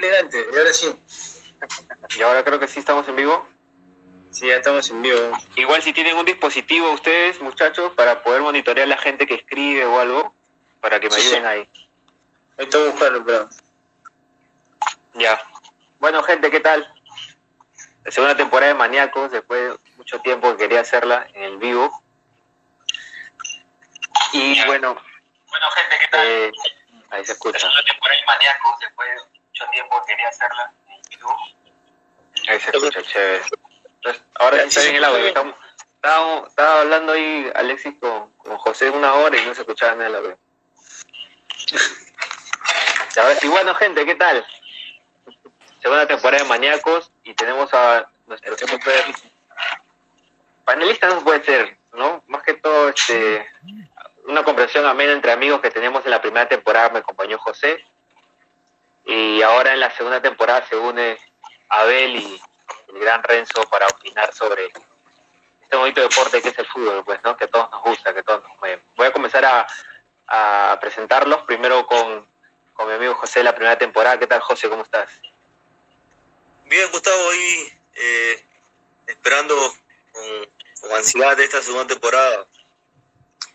elegante, y ahora sí. Y ahora creo que sí estamos en vivo. Sí, ya estamos en vivo. Igual si tienen un dispositivo ustedes, muchachos, para poder monitorear la gente que escribe o algo, para que me Sí, ayuden sí. ahí. Ahí está buscando, pero. Ya. Bueno, gente, ¿qué tal? La segunda temporada de Maníacos, después de mucho tiempo que quería hacerla en el vivo. Y bueno, Bueno, gente, ¿qué tal? eh, ahí se La escucha. segunda temporada de Maníacos, después de mucho tiempo quería hacerla en vivo. Ahí se escucha, chévere. Entonces, ahora sí está bien el audio. Estamos, estábamos- estaba hablando ahí Alexis con, con José una hora y no se escuchaba nada el audio. Y bueno, gente, ¿qué tal? Segunda temporada de Maníacos y tenemos a nuestro super panelista, no puede ser, ¿no? Más que todo, este una conversación amena entre amigos que teníamos en la primera temporada, me acompañó José. Y ahora en la segunda temporada se une Abel y el gran Renzo para opinar sobre este bonito deporte que es el fútbol, pues, ¿no? Que a todos nos gusta, que todos nos mueve. Voy a comenzar a, presentarlos, primero con, con mi amigo José de la primera temporada. ¿Qué tal, José? ¿Cómo estás? Bien, Gustavo, hoy eh, esperando con, ansiedad de esta segunda temporada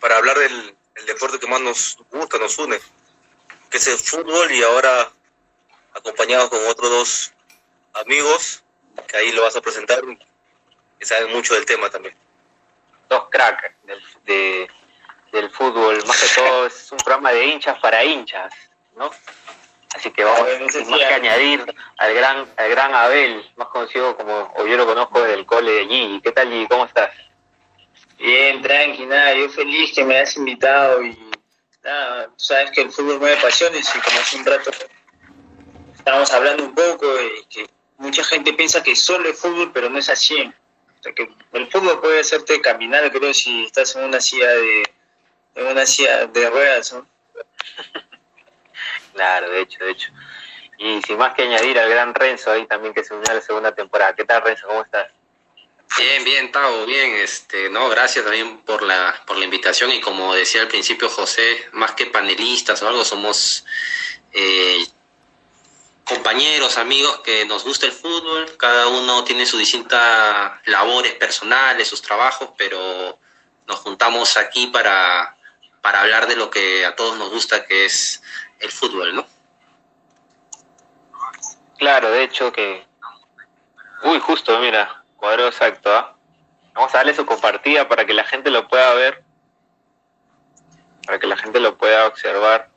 para hablar del el deporte que más nos gusta, nos une, que es el fútbol y ahora acompañados con otros dos amigos que ahí lo vas a presentar, que saben mucho del tema también. Dos cracks del, de- del fútbol, más que todo es un programa de hinchas para hinchas, ¿no? Así que vamos, no sé sin si más que añadir al gran, al gran Abel, más conocido como, o yo lo conozco desde el cole de Gigi. ¿Qué tal, Gigi? ¿Cómo estás? Bien, tranqui, nada, yo feliz que me hayas invitado y nada, tú sabes que el fútbol mueve pasiones y como hace un rato estábamos hablando un poco y que mucha gente piensa que solo es fútbol, pero no es así. O sea, que el fútbol puede hacerte caminar, creo, si estás en una silla de en una silla de ruedas, ¿no? Claro, de hecho, de hecho. Y sin más que añadir al gran Renzo ahí también que se unió a la segunda temporada. ¿Qué tal, Renzo? ¿Cómo estás? Bien, bien, Tavo, bien. Este, no, gracias también por la, por la invitación y como decía al principio José, más que panelistas o algo, somos eh, compañeros, amigos que nos gusta el fútbol. Cada uno tiene sus distintas labores personales, sus trabajos, pero nos juntamos aquí para, para hablar de lo que a todos nos gusta, que es el fútbol, ¿no? Claro, de hecho que... Uy, justo, mira, cuadro exacto, ¿ah? Vamos a darle su compartida para que la gente lo pueda ver, para que la gente lo pueda observar.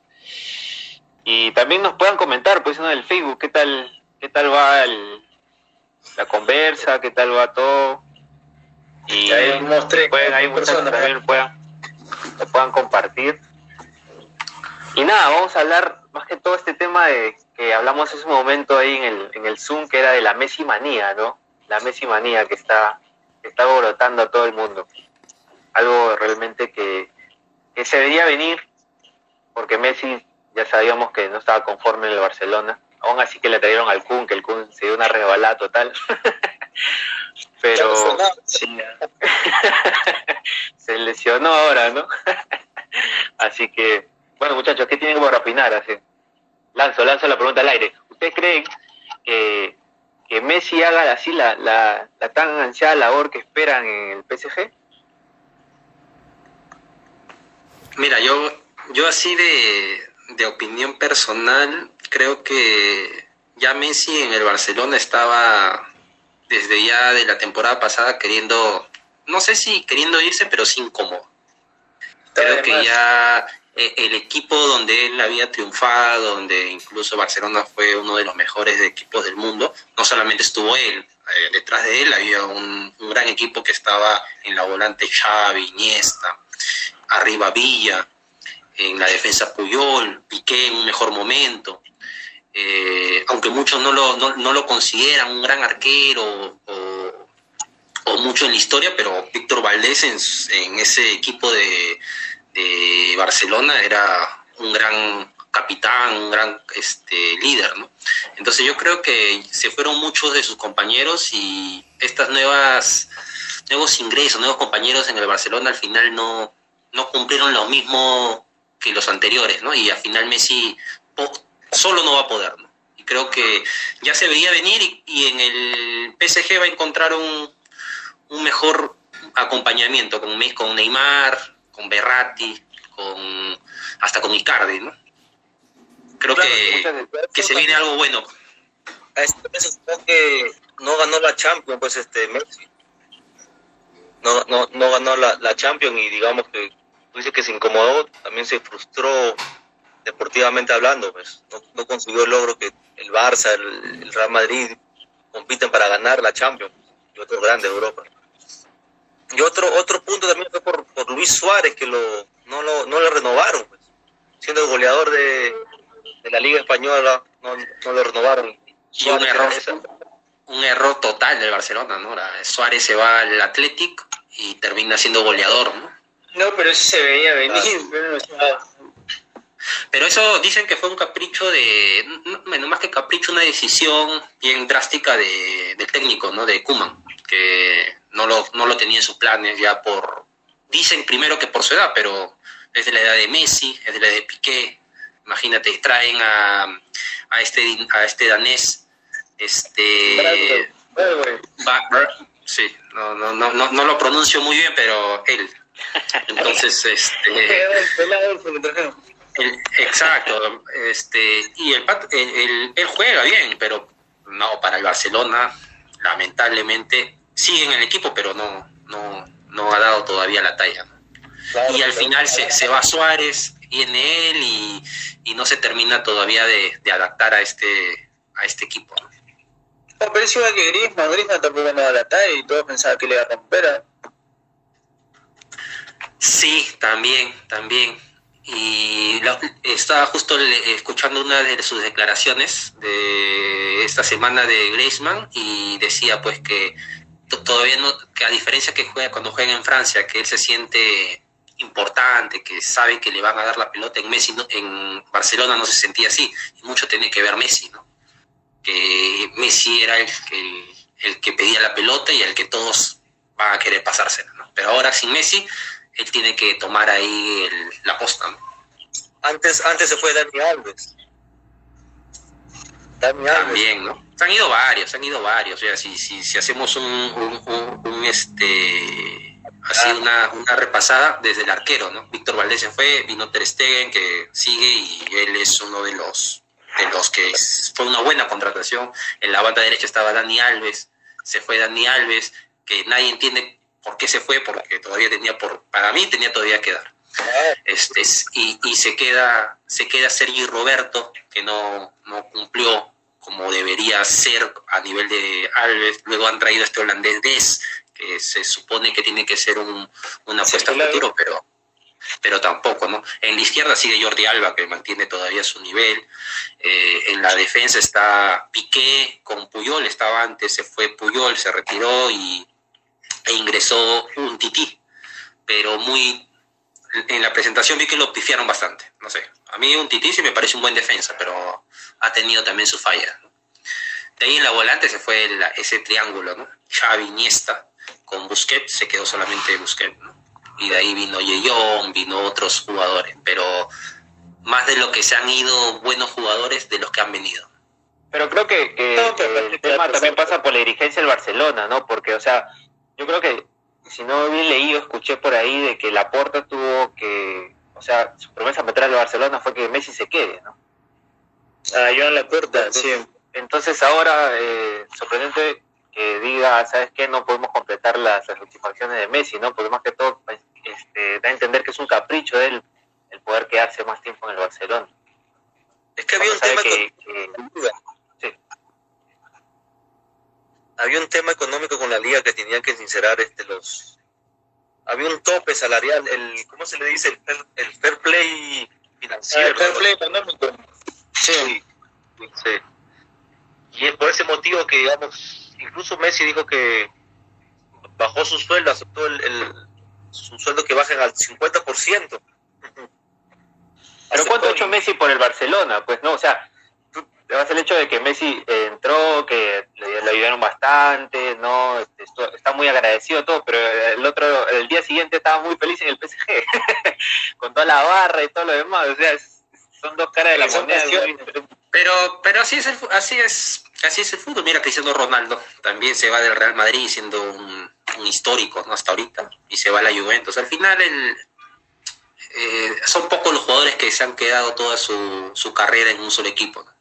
Y también nos puedan comentar, pues, en el Facebook, qué tal, qué tal va el- la conversa, qué tal va todo. Y mostré pueden, cuatro muchachos personas, también lo puedan, lo puedan compartir. Y nada, vamos a hablar más que todo este tema de que hablamos hace un momento ahí en el, en el Zoom, que era de la Messi manía, ¿no? La Messi manía que está, que está brotando a todo el mundo. Algo realmente que, que se debería venir, porque Messi ya sabíamos que no estaba conforme en el Barcelona. Aún así que le trajeron al Kun, que el Kun se dio una resbalada total. Pero Sí, se lesionó ahora, ¿no? Así que, bueno, muchachos, ¿qué tienen para opinar? Así, lanzo, lanzo la pregunta al aire. ¿Ustedes creen que, que Messi haga así la, la, la tan ansiada labor que esperan en el PSG? Mira, yo, yo así de, de opinión personal, creo que ya Messi en el Barcelona estaba desde ya de la temporada pasada queriendo, no sé si queriendo irse, pero sin cómodo. Creo que ya eh, el equipo donde él había triunfado, donde incluso Barcelona fue uno de los mejores equipos del mundo, no solamente estuvo él, eh, detrás de él había un, un gran equipo que estaba en la volante Xavi, Iniesta, arriba Villa, en la defensa Puyol, Piqué en un mejor momento. Eh, aunque muchos no lo, no, no lo consideran un gran arquero o, mucho en la historia, pero Víctor Valdés en, en ese equipo de, de Barcelona era un gran capitán, un gran este, líder, ¿no? Entonces yo creo que se fueron muchos de sus compañeros y estas nuevas nuevos ingresos, nuevos compañeros en el Barcelona al final no, no cumplieron lo mismo que los anteriores, ¿no? Y al final Messi solo no va a poder, ¿no? Y Creo que ya se veía venir y, y en el PSG va a encontrar un, un mejor acompañamiento con, con Neymar, con Berratti, con hasta con Icardi, ¿no? Creo Claro, que, que se viene algo bueno. a este mes que no ganó la Champions, pues este Messi. No, no, no ganó la, la Champions y digamos que dice que se incomodó, también se frustró deportivamente hablando, pues no, no consiguió el logro que el Barça, el, el Real Madrid compiten para ganar la Champions y otros grandes de Europa. Y otro otro punto también fue por, por Luis Suárez que lo no lo no lo renovaron, pues. siendo el goleador de, de la Liga Española, no, no lo renovaron. Y un error, un error total del Barcelona, ¿no? Suárez se va al Athletic y termina siendo goleador, ¿no? No, pero eso se veía venir. pero, o sea, Pero eso dicen que fue un capricho de, no, bueno, más que capricho, una decisión bien drástica de, del técnico, ¿no? De Kuman, que no lo, no lo tenía en sus planes ya por, dicen primero que por su edad, pero es de la edad de Messi, es de la edad de Piqué, imagínate, traen a, a este, a este danés, este. Ba- sí, no, no, no, no, no lo pronuncio muy bien, pero él. Entonces, este, exacto, este, y el, el, el- él juega bien, pero no, para el Barcelona, lamentablemente, sigue en el equipo, pero no, no, no ha dado todavía la talla. Y al final se, se va Suárez, viene él y, y no se termina todavía de, de adaptar a este, a este equipo. ¿no? No, pero es igual que Griezmann, Griezmann tampoco no da la talla y todos pensaban que le iba a romper. Sí, también, también. Y estaba justo escuchando una de sus declaraciones de esta semana de Griezmann y decía pues que to- todavía no, que a diferencia que juega cuando juega en Francia, que él se siente importante, que sabe que le van a dar la pelota en Messi, no- en Barcelona no se sentía así, y mucho tiene que ver Messi, ¿no? Que Messi era el que, el que pedía la pelota y el que todos van a querer pasársela, ¿no? Pero ahora sin Messi, él tiene que tomar ahí el- la posta, ¿no? Antes, antes se fue Dani Alves. Dani Alves. También, ¿no? Se han ido varios, se han ido varios. O sea, si, si, si hacemos un, un, un- un, este así una, una repasada desde el arquero, ¿no? Víctor Valdés se fue, vino Ter Stegen que sigue y él es uno de los de los que es- fue una buena contratación. En la banda derecha estaba Dani Alves, se fue Dani Alves, que nadie entiende por qué se fue, porque todavía tenía por, para mí tenía todavía que dar. Este, es- y, y se queda se queda Sergi Roberto que no, no cumplió como debería ser a nivel de Alves luego han traído a este holandés Des, que se supone que tiene que ser un, una Sí, apuesta a claro. futuro pero pero tampoco no en la izquierda sigue Jordi Alba que mantiene todavía su nivel Eh, en la defensa está Piqué con Puyol estaba antes se fue Puyol se retiró y e ingresó un tití pero muy en la presentación vi que lo pifiaron bastante. No sé, a mí un Tití sí me parece un buen defensa, pero ha tenido también su falla. ¿no? De ahí en la volante se fue la- ese triángulo, ¿no? Xavi, Iniesta, con Busquets, se quedó solamente Busquets, ¿no? Y de ahí vino Yeyón, vino otros jugadores, pero más de lo que se han ido buenos jugadores de los que han venido. Pero creo que, que- No, el que tema también pasa por la dirigencia del Barcelona, ¿no? Porque, o sea, yo creo que, si no bien leído, escuché por ahí de que Laporta tuvo que, o sea, su promesa metral de Barcelona fue que Messi se quede, ¿no? A Joan Laporta, sí. Entonces ahora, eh, sorprendente que diga, ¿sabes qué? No podemos completar las, las satisfacciones de Messi, ¿no? Porque más que todo, pues, este, da a entender que es un capricho de él el poder quedarse más tiempo en el Barcelona. Es que había un tema con- que-. Había un tema económico con la liga que tenían que sincerar este los había un tope salarial el cómo se le dice el fair, el fair play Ah, financiero el fair play económico. sí, sí. y es por ese motivo que digamos incluso Messi dijo que bajó su sueldo aceptó el, el- su sueldo que bajen al 50% Pero ¿cuánto ha hecho Messi por el Barcelona? Pues no, o sea, vas el hecho de que Messi eh, entró, que le, le ayudaron bastante, no, Este, está muy agradecido todo, pero el otro, el día siguiente estaba muy feliz en el PSG, con toda la barra y todo lo demás, o sea, es- son dos caras de la moneda. Pero pero, así es el, así es, así es el fútbol. Mira, Cristiano Ronaldo también se va del Real Madrid siendo un, un histórico, ¿no? Hasta ahorita, y se va a la Juventus. Al final, el, eh, son pocos los jugadores que se han quedado toda su, su carrera en un solo equipo. ¿no?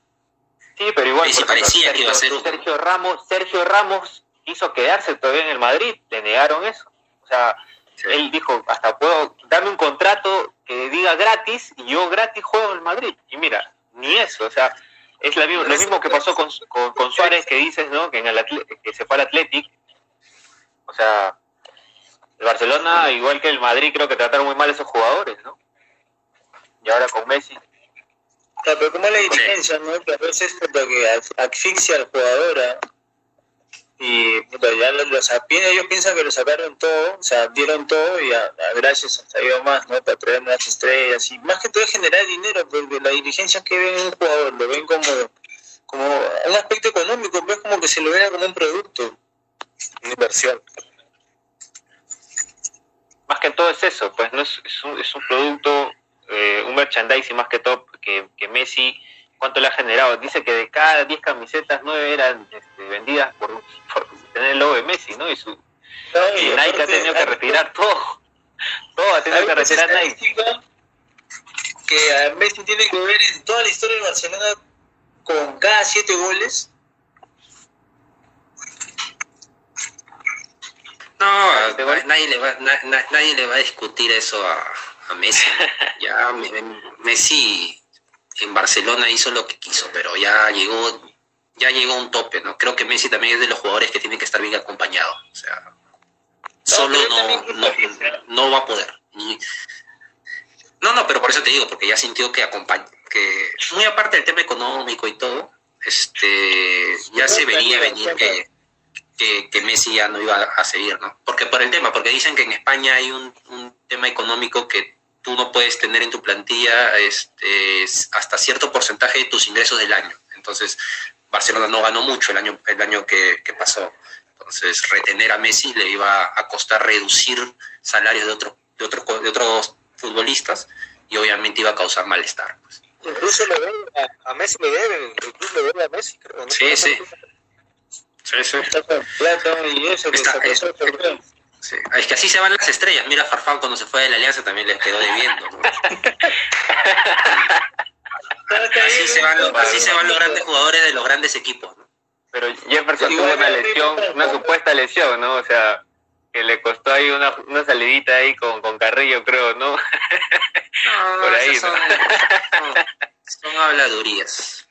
Sí, pero igual parecía que iba a ser Sergio, uno. Sergio Ramos, Sergio Ramos quiso quedarse todavía en el Madrid, le negaron eso. O sea, él dijo, hasta puedo darme un contrato que diga gratis y yo gratis juego en el Madrid. Y mira, ni eso, o sea, es la lo mismo que pasó con, con, con Suárez que dices, ¿no? Que en el que se fue al Athletic. O sea, el Barcelona, igual que el Madrid, creo que trataron muy mal a esos jugadores, ¿no? Y ahora con Messi. Claro, pero como la dirigencia, ¿no? Que a veces puta, que as- asfixia al jugador ¿ah? y puta, ya lo, lo sa- ellos piensan que lo sacaron todo, o sea, dieron todo y a, a- gracias hasta ido más, ¿no? Para traer nuevas estrellas y más que todo es generar dinero, porque la dirigencia que ven en un jugador, lo ven como, como un aspecto económico, pues como que se lo ven como un producto, una inversión. más que todo es eso, pues no es, es, un, es un producto, eh, un merchandising más que todo que, que Messi, ¿cuánto le ha generado? Dice que de cada 10 camisetas, 9 eran este, vendidas por, por tener el logo de Messi, ¿no? Y, su, ¿no? y Nike ha tenido que retirar todo. Todo ha tenido que retirar Nike. que a Messi tiene que ver en toda la historia de Barcelona con cada siete goles No, nadie le va, na- na- nadie le va a discutir eso a, a Messi. Ya me- me- Messi en Barcelona hizo lo que quiso, pero ya llegó, ya llegó a un tope, ¿no? Creo que Messi también es de los jugadores que tienen que estar bien acompañados. O sea, solo no, no, no va a poder. No, no, pero por eso te digo, porque ya sintió que acompaña, que muy aparte del tema económico y todo, este, ya se veía venir que, que, que Messi ya no iba a seguir, ¿no? Porque por el tema, porque dicen que en España hay un, un tema económico que tú no puedes tener en tu plantilla este, hasta cierto porcentaje de tus ingresos del año. Entonces, Barcelona no ganó mucho el año, el año que, que pasó. Entonces, retener a Messi le iba a costar reducir salarios de, otros de, otros de otros futbolistas y obviamente iba a causar malestar. pues. Incluso le deben, a, a Messi le deben, incluso le deben a Messi, creo. ¿no? Sí, sí. Sí, sí. está con plata y eso que Está- se pasó es- también. Sí, Es que así se van las estrellas. Mira, Farfán cuando se fue de la Alianza también les quedó debiendo. ¿no? Así se van, los- así se van los grandes jugadores de los grandes equipos. ¿no? Pero Jefferson tuvo una lesión, una supuesta lesión, ¿no? O sea, que le costó ahí una, una salidita ahí con, con Carrillo, creo, ¿no? No, Por ahí, son, son, son habladurías.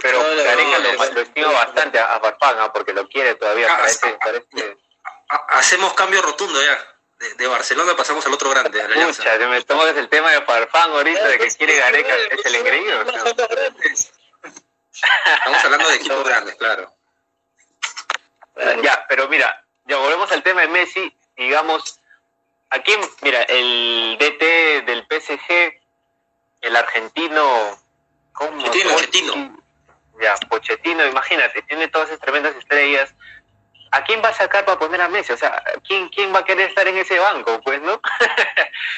Pero No, no, no, lo, lo estima bastante a, a Farfán, porque lo quiere todavía. Ah, parece, parece, Hacemos cambio rotundo ya. De, de Barcelona pasamos al otro grande, a la Alianza. Pucha, si me tomo el tema de Farfán ahorita, de que quiere Gareca, es el engreído. Estamos hablando de equipos grandes, claro. Ya, pero mira, ya volvemos al tema de Messi, digamos, aquí, mira, el DT del PSG, el argentino, ¿cómo? Pochettino, ¿Cómo? Pochettino. Ya, Pochettino, imagínate, tiene todas esas tremendas estrellas. ¿A quién va a sacar para poner a Messi? O sea, ¿quién, quién va a querer estar en ese banco? Pues, ¿no?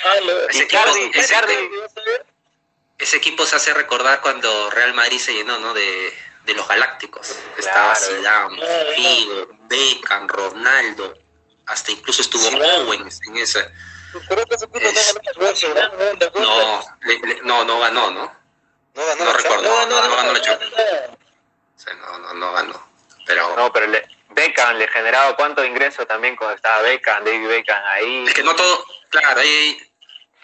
Ah, lo- Ese Icardi, equipo- ese- Icardi, Ese equipo se hace recordar cuando Real Madrid se llenó, ¿no? De, de los galácticos. Estaba Claro. Zidane, Claro. Figo, Beckham, Ronaldo, hasta incluso estuvo. Owen en esa. Creo que ese Es- no ¿no? Le- le- no, no ganó, ¿no? No ganó No recuerdo. No, no, ganó la Champions. no, no, no ganó. Pero no, pero le, Beckham le generaba cuánto ingreso también cuando estaba Beckham, David Beckham ahí. es que no todo, claro, hay,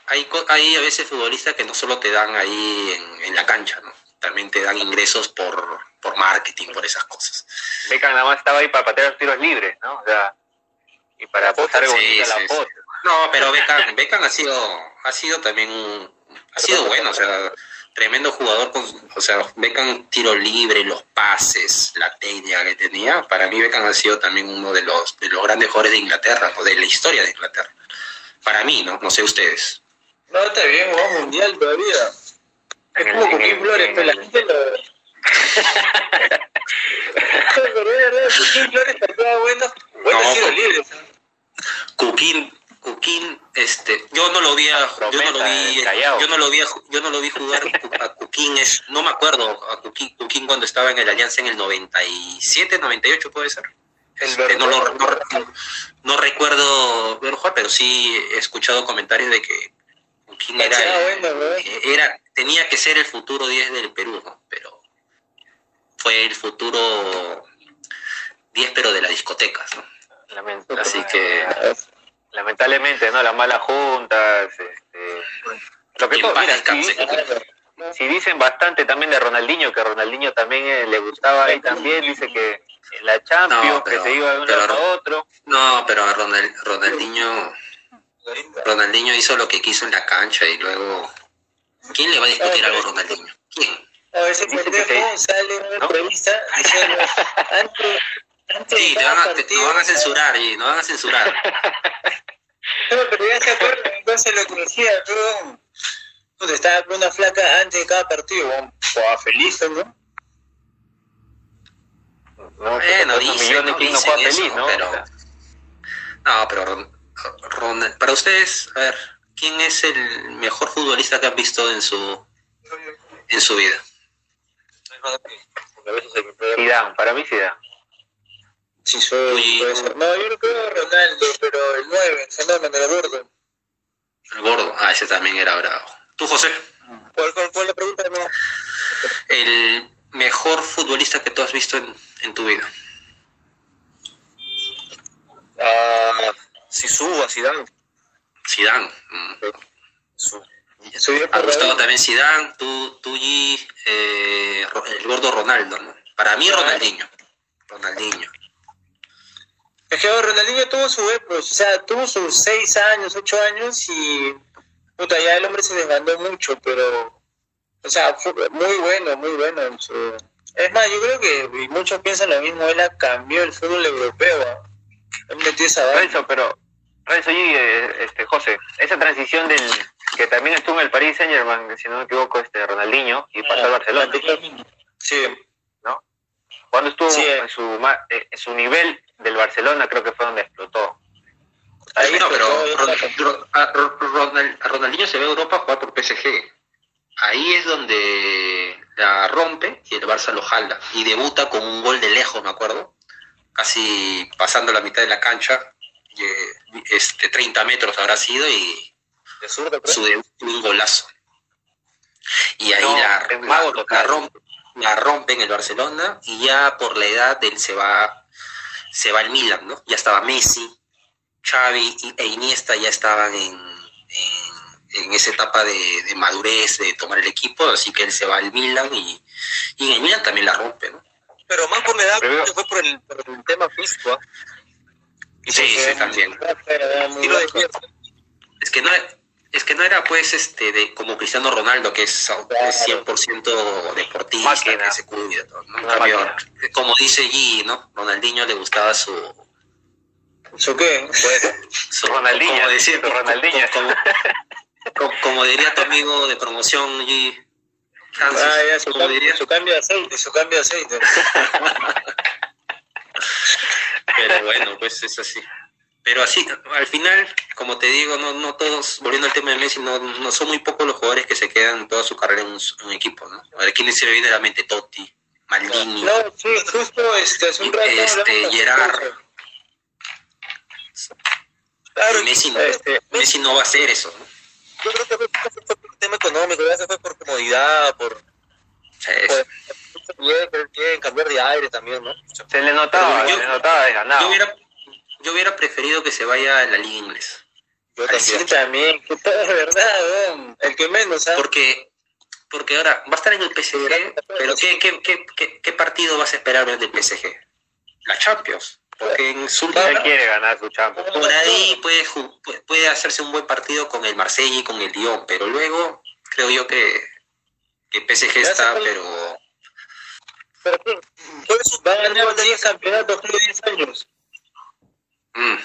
hay, hay a veces futbolistas que no solo te dan ahí en, en la cancha, ¿no? También te dan ingresos por, por marketing, por esas cosas. Beckham nada más estaba ahí para patear los tiros libres, ¿no? O sea, y para posar Sí, bonita la sí, sí. foto. No, pero Beckham, Beckham ha sido, ha sido también, ha sido bueno, o sea, tremendo jugador, con, o sea, Beckham tiro libre, los pases, la técnica que tenía, para mí Beckham ha sido también uno de los, de los grandes jugadores de Inglaterra, o de la historia de Inglaterra. Para mí, ¿no? No sé ustedes. No, está bien, jugamos mundial todavía. Es como el- Flores, pero la gente lo... Pero es verdad, Coquín Flores pateaba buenos, buenos No, tiros libres. Cuquín, Cuquín, este, yo no lo vi a, yo no lo vi, yo no lo vi, a- yo no lo vi jugar a Cuquín, es, no me acuerdo a Cuquín, Cuquín cuando estaba en el Alianza en el 97, 98 puede ser. Este, no, lo, no, no recuerdo verlo jugar, pero sí he escuchado comentarios de que Cuquín era, ¿verdad? era tenía que ser el futuro 10 del Perú, ¿no? Pero fue el futuro 10 pero de las discotecas, ¿no? Así que Lamentablemente, ¿no? Las malas juntas, este... Lo que todo, mira, si, dicen bastante también de Ronaldinho, que Ronaldinho también eh, le gustaba ahí también, dice que en la Champions, No, pero- que se iba de un pero lado a otro. No, pero a Ronald- Ronaldinho, Ronaldinho hizo lo que quiso en la cancha y luego ¿quién le va a discutir algo a Ronaldinho? ¿Quién? A ese que pendejo sí. sale en una ¿No? entrevista diciendo antes, antes Sí, te van a, te, nos van a censurar y nos van a censurar. No, pero ya se acuerdan entonces lo que decía, yo pues, estaba con una flaca antes de cada partido, jugaba feliz, ¿no? ¿no? Bueno, dicen, millones, ¿no? ¿quién no Dicen juega eso, feliz, ¿no? pero- O No, pero Ron- Ronald, para ustedes, a ver, ¿quién es el mejor futbolista que han visto en su en su vida? Zidane, para mí Zidane. Sí, soy, ser. No, yo no creo Ronaldo, pero el 9, el fenómeno, el gordo. El gordo, ah, ese también era bravo. ¿Tú, José? ¿Cuál, cuál, cuál la pregunta? No. El mejor futbolista que tú has visto en, en tu vida. Ah, Sisu, a Zidane. Zidane. mm. Su- Ha gustado también Zidane, tú, tú y eh, el gordo Ronaldo, ¿no? Para mí. Ronaldinho. Ronaldinho. Es que Ronaldinho tuvo su época, o sea, tuvo sus 6 años, 8 años y puta, ya el hombre se desbandó mucho, pero, o sea, fue muy bueno, muy bueno. en su- Es más, yo creo que y muchos piensan lo mismo, él ha cambiado el fútbol europeo. ¿ah? Él metió esa. Renzo, pero, Renzo y eh, este, José, esa transición del que también estuvo en el Paris Saint Germain, si no me equivoco, este Ronaldinho, y pasó al Barcelona, Sí, ¿no? Cuando estuvo Sí. en, su, ma- eh, en su nivel del Barcelona, creo que fue donde explotó. ahí no, pero explotó, Ron- Ron- a Ron- Ronald- a Ronaldinho se ve a Europa jugar por PSG. Ahí es donde la rompe y el Barça lo jala. Y debuta con un gol de lejos, me acuerdo. Casi pasando la mitad de la cancha. eh, este, 30 metros habrá sido y de su debut un golazo. Y ahí No, la, la- la rompe, la rompe en el Barcelona y ya por la edad él se va, se va al Milan, ¿no? Ya estaba Messi, Xavi y- e Iniesta ya estaban en, en, en esa etapa de, de madurez, de tomar el equipo, así que él se va al Milan y, y en el Milan también la rompe, ¿no? Pero más por la edad, Pero- que fue por el, por el tema físico. ¿ah? Sí, sí, también. Es que no es que no era pues este de como Cristiano Ronaldo que es, es 100% deportista, Máquina. que se cuida, ¿no? En cambio, como dice G, ¿no? Ronaldinho le gustaba su, ¿Su qué? su Ronaldinho, como decir, Ronaldinho. Como, como- como diría tu amigo de promoción G, Ah, ya, su cambio, diría, su cambio de aceite, su cambio de aceite. pero bueno, pues es así. Pero así, al final, como te digo, no, no todos, volviendo al tema de Messi, no, no son muy pocos los jugadores que se quedan toda su carrera en un, en un equipo, ¿no? A ver, ¿quién se me viene a la mente? Totti, Maldini, No, sí, justo este, hace un rato Este, Gerard. Messi, no, este, Messi no va a hacer eso, ¿no? Yo creo que fue, fue por tema económico, ya se fue por comodidad, por, es- por quieren cambiar de aire también, ¿no? Se le notaba, yo- se le notaba desganado. yo, hubiera, yo hubiera preferido que se vaya a la liga inglesa. Yo también. Sí, también, que todo es verdad, el que menos, ¿sabes? Porque, porque ahora va a estar en el PSG, pero ¿qué, qué, qué, qué, qué partido vas a esperar ver del PSG? La Champions. Porque en su Él quiere ganar su Champions. por ahí puede, puede- hacerse un buen partido con el Marsella y con el Lyon, pero luego creo yo que, que PSG Ya está, pero Pero, ¿cuál es su- Va a ganar 10 campeonatos, creo, 10 años. Mm.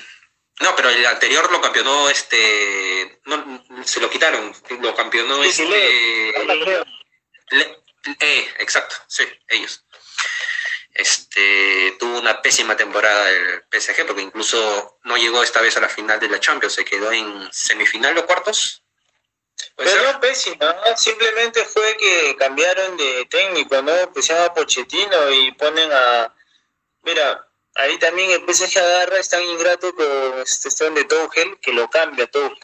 no, pero el anterior lo campeonó este, no, se lo quitaron, lo campeonó Sí, este, Leo. Le- eh, exacto, sí, ellos. Este tuvo una pésima temporada el PSG porque incluso no llegó esta vez a la final de la Champions, se quedó en semifinal o cuartos ¿Puede Pero ser? no pésimo, ¿no? simplemente fue que cambiaron de técnico, ¿no? Se llama Pochettino y ponen a... Mira, ahí también el PSG agarra, es tan ingrato con este Stone de Tuchel que lo cambia Tuchel.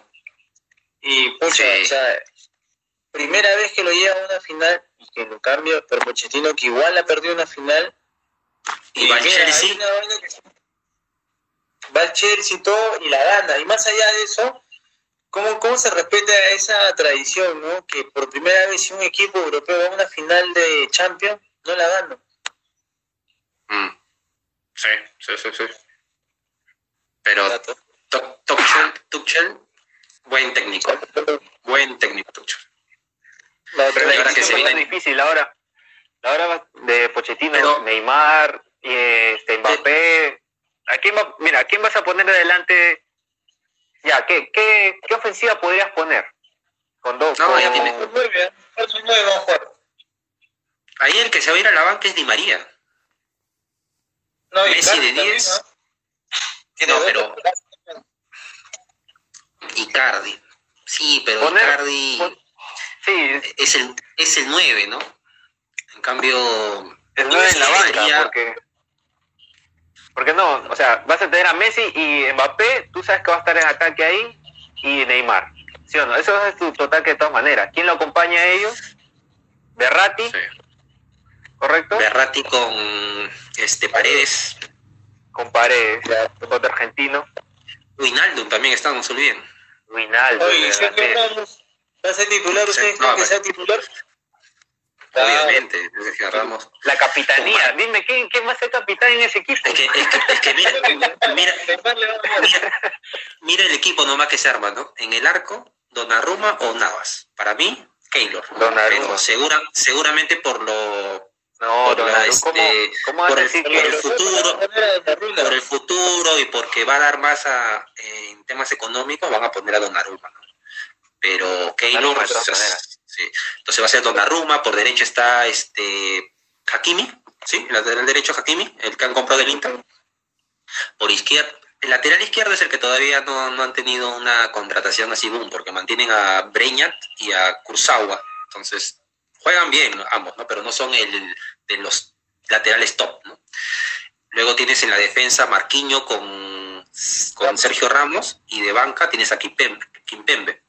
Y pucha, Sí. o sea, primera vez que lo lleva a una final y que lo cambia por Pochettino que igual ha perdido una final. Y va al Chelsea. que- Va al Chelsea y todo y la gana. Y más allá de eso, ¿Cómo, ¿Cómo se respeta esa tradición, no? Que por primera vez si un equipo europeo va a una final de Champions, no la gana. Mm. Sí, sí, sí, sí. Pero Tuchel, Tuchel, buen técnico. Buen técnico, Tuchel. La Pero la ahora que se viene- difícil ahora. La hora va- de Pochettino, Pero- Neymar, y este, Mbappé. ¿A quién va, mira, ¿a quién vas a poner adelante? Ya, ¿qué, qué, qué ofensiva podrías poner? Con dos. No, con- ya tiene- Muy bien. Ahí el que se va a ir a la banca es Di María. No, Messi Icardi de también, 10. ¿no? Pero-. Icardi. Sí, pero Poner- Icardi pon- Sí, es el, es el 9, ¿no? En cambio, el 9 en la banca, sería- porque. Porque no, o sea, vas a tener a Messi y Mbappé, tú sabes que va a estar en ataque ahí, y Neymar. ¿Sí o no? Eso es tu total que de todas maneras. ¿Quién lo acompaña a ellos? Berratti, sí. ¿Correcto? Berratti con este Paredes. Con Paredes, otro argentino. Wijnaldum también está, no se olviden. Rinaldo. Oye, ¿va a ser titular? ¿Ustedes Sí, creen no, que sea titular? Obviamente, Sergio Ramos. La capitanía. Dime, ¿quién, ¿quién va a ser capitán en ese equipo? Es que, es que, es que mira, mira, mira, mira el equipo nomás que se arma, ¿no? En el arco, Donnarumma o Navas. Para mí, Keylor. Donnarumma. Pero segura, seguramente por lo No, por, la, ¿cómo, este, cómo vas por el, por el futuro, por el futuro y porque va a dar más a, en temas económicos, van a poner a Donnarumma, ¿no? Pero Keylor, o sea, maneras. sí. entonces va a ser Donnarumma, por derecha está este Hakimi, ¿sí? El lateral derecho Hakimi, el que han comprado del Inter. Por izquierda, el lateral izquierdo es el que todavía no, no han tenido una contratación así boom, porque mantienen a Breñat y a Kurzawa. Entonces, juegan bien ambos, ¿no? Pero no son el de los laterales top, ¿no? Luego tienes en la defensa Marquinho con, con Sergio Ramos y de banca tienes a Kimpembe. Kimpembe.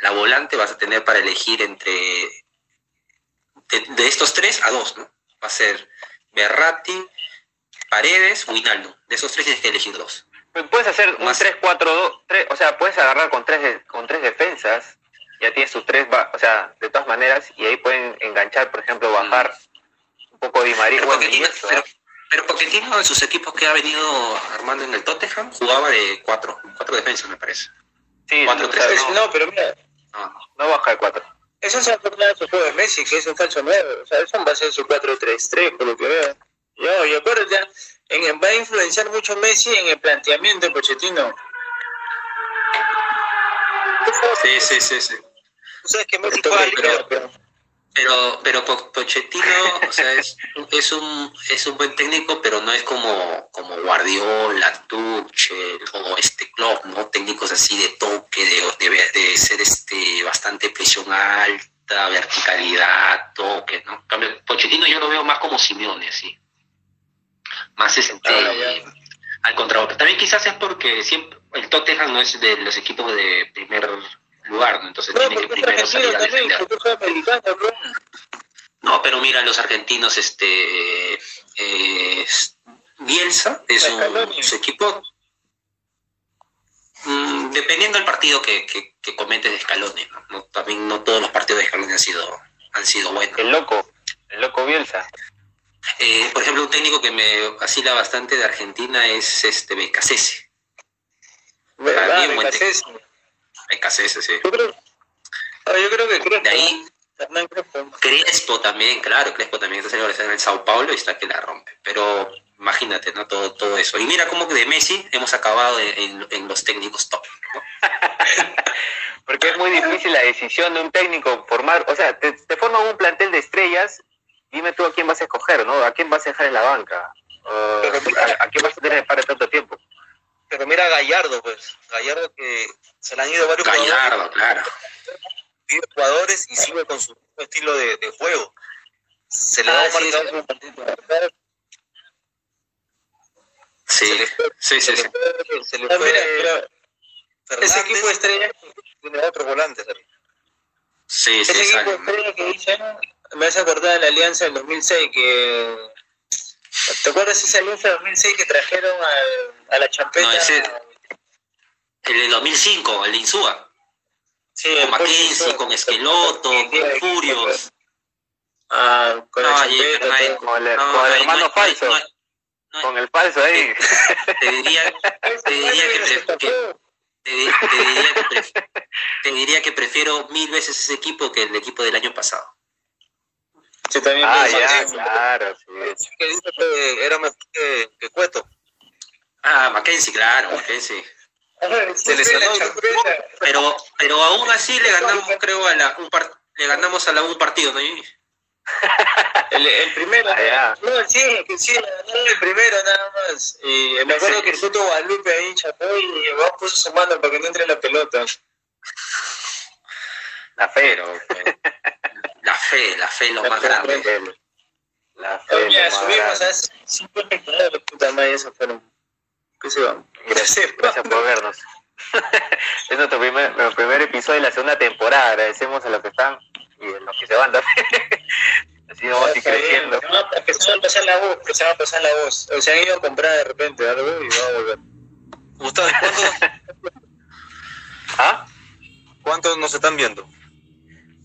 La volante vas a tener para elegir entre de, de estos tres a dos, ¿no? Va a ser Berratti, Paredes, Wijnaldum. De esos tres tienes que elegir dos. Puedes hacer un Más- 3-4-2, tres- o sea, puedes agarrar con tres, de- con tres defensas, ya tienes tus tres, ba- o sea, de todas maneras, y ahí pueden enganchar, por ejemplo, bajar un poco Di María. Pero Pochettino, eso, pero, pero Pochettino en sus equipos que ha venido armando en el Tottenham jugaba de cuatro, cuatro defensas me parece. sí, cuatro, tres, sea, Es- no, No, pero mira, No, no baja de 4. eso se ha formado su juego de Messi, que es un falso 9. O sea, eso va a ser su 4-3-3, por lo que veo. Yo, y acuérdate, en, va a influenciar mucho Messi en el planteamiento de Pochettino. Sí, sí, sí, sí. Tú sabes que Messi Pero- pero-. Pero, pero Po- Pochettino, o sea, es, es un es un buen técnico, pero no es como, como Guardiola, Tuchel o este Klopp, ¿no? Técnicos así de toque, de, de, de ser este bastante presión alta, verticalidad, toque, ¿no? En cambio, Pochettino yo lo veo más como Simeone, así. Más este ya. al contrario. También quizás es porque siempre el Tottenham no es de los equipos de primer lugar, ¿no? Entonces No, tiene que primero salir a defender. bro. No, pero mira, los argentinos, este, eh, Bielsa es un, su equipo, mm, dependiendo del partido que, que, que comentes de Scaloni, ¿no? No, También no todos los partidos de Scaloni han sido, han sido buenos. El loco, el loco Bielsa. Eh, por ejemplo, un técnico que me vacila bastante de Argentina es este Becasese. ¿Verdad? Becasés. Becasese, sí. Yo creo, yo creo que Crespo. De ahí, Hernán Crespo. Crespo también, claro, Crespo también está señor, está en el Sao Paulo y está que la rompe. Pero imagínate, ¿no? Todo, todo eso. Y mira cómo de Messi hemos acabado en, en- en los técnicos top. ¿no? Porque es muy difícil la decisión de un técnico formar, o sea, te, te forman un plantel de estrellas, dime tú a quién vas a escoger, ¿no? ¿A quién vas a dejar en la banca? Uh, ¿a, a quién vas a tener para tanto tiempo? Pero mira a Gallardo, pues. Gallardo que se le han ido varios jugadores. Gallardo, claro. pide jugadores y sigue con su estilo de, de juego. Se le da Ah, un sí, marcador, sí, es un partido. Sí, se le fue, sí, sí. se sí. se le Ah, fue mira, Fernández, ese equipo estrella, tiene otro volante también. Sí, ese sí, equipo sale. estrella que dicen, me hace acordar de la alianza del 2006 que ¿Te acuerdas esa alianza del 2006 que trajeron al- a la champeta? No, ese- El de 2005, el de Insúa. sí, Con Mackenzie, con Esqueloto, con Furios. Ah, con No, la champeta. Con el, No, con el no hay- hermano no hay- falso, no hay- no hay- con el falso ahí. Te diría, te diría que, te, di- te diría que te diría que prefiero mil veces ese equipo que el equipo del año pasado. Sí, también Ah, ya, eso. claro, sí. Sí, que dice que era mejor que, que Cueto. Ah, Mackenzie, claro, Mackenzie. Se lesionó. Pero, pero aún así le ganamos, creo, a la, un par- le ganamos a la un partido, ¿no? El, el primero, Ah, ya. no, sí, que sí, el primero nada más. Y me acuerdo que el puto Guadalupe ahí chapó y vamos puso su mano para que no entre la pelota. La. Pero la fe, la fe es lo La más fe, grande. La fe. La fe. Oye, mira, lo más subimos grande. a 5 espectadores, puta madre, eso fueron. ¿Qué se va? Gracias, gracias por vernos. es nuestro primer, nuestro primer episodio de la segunda temporada. Agradecemos a los que están y a los que se van también. Así vamos a ir creciendo. que va- Que se va a pasar la voz, que se va a pasar la voz. O se han ido a comprar de repente algo y va a volver. Gustavo, ¿cuántos, ¿Ah? cuántos nos están viendo?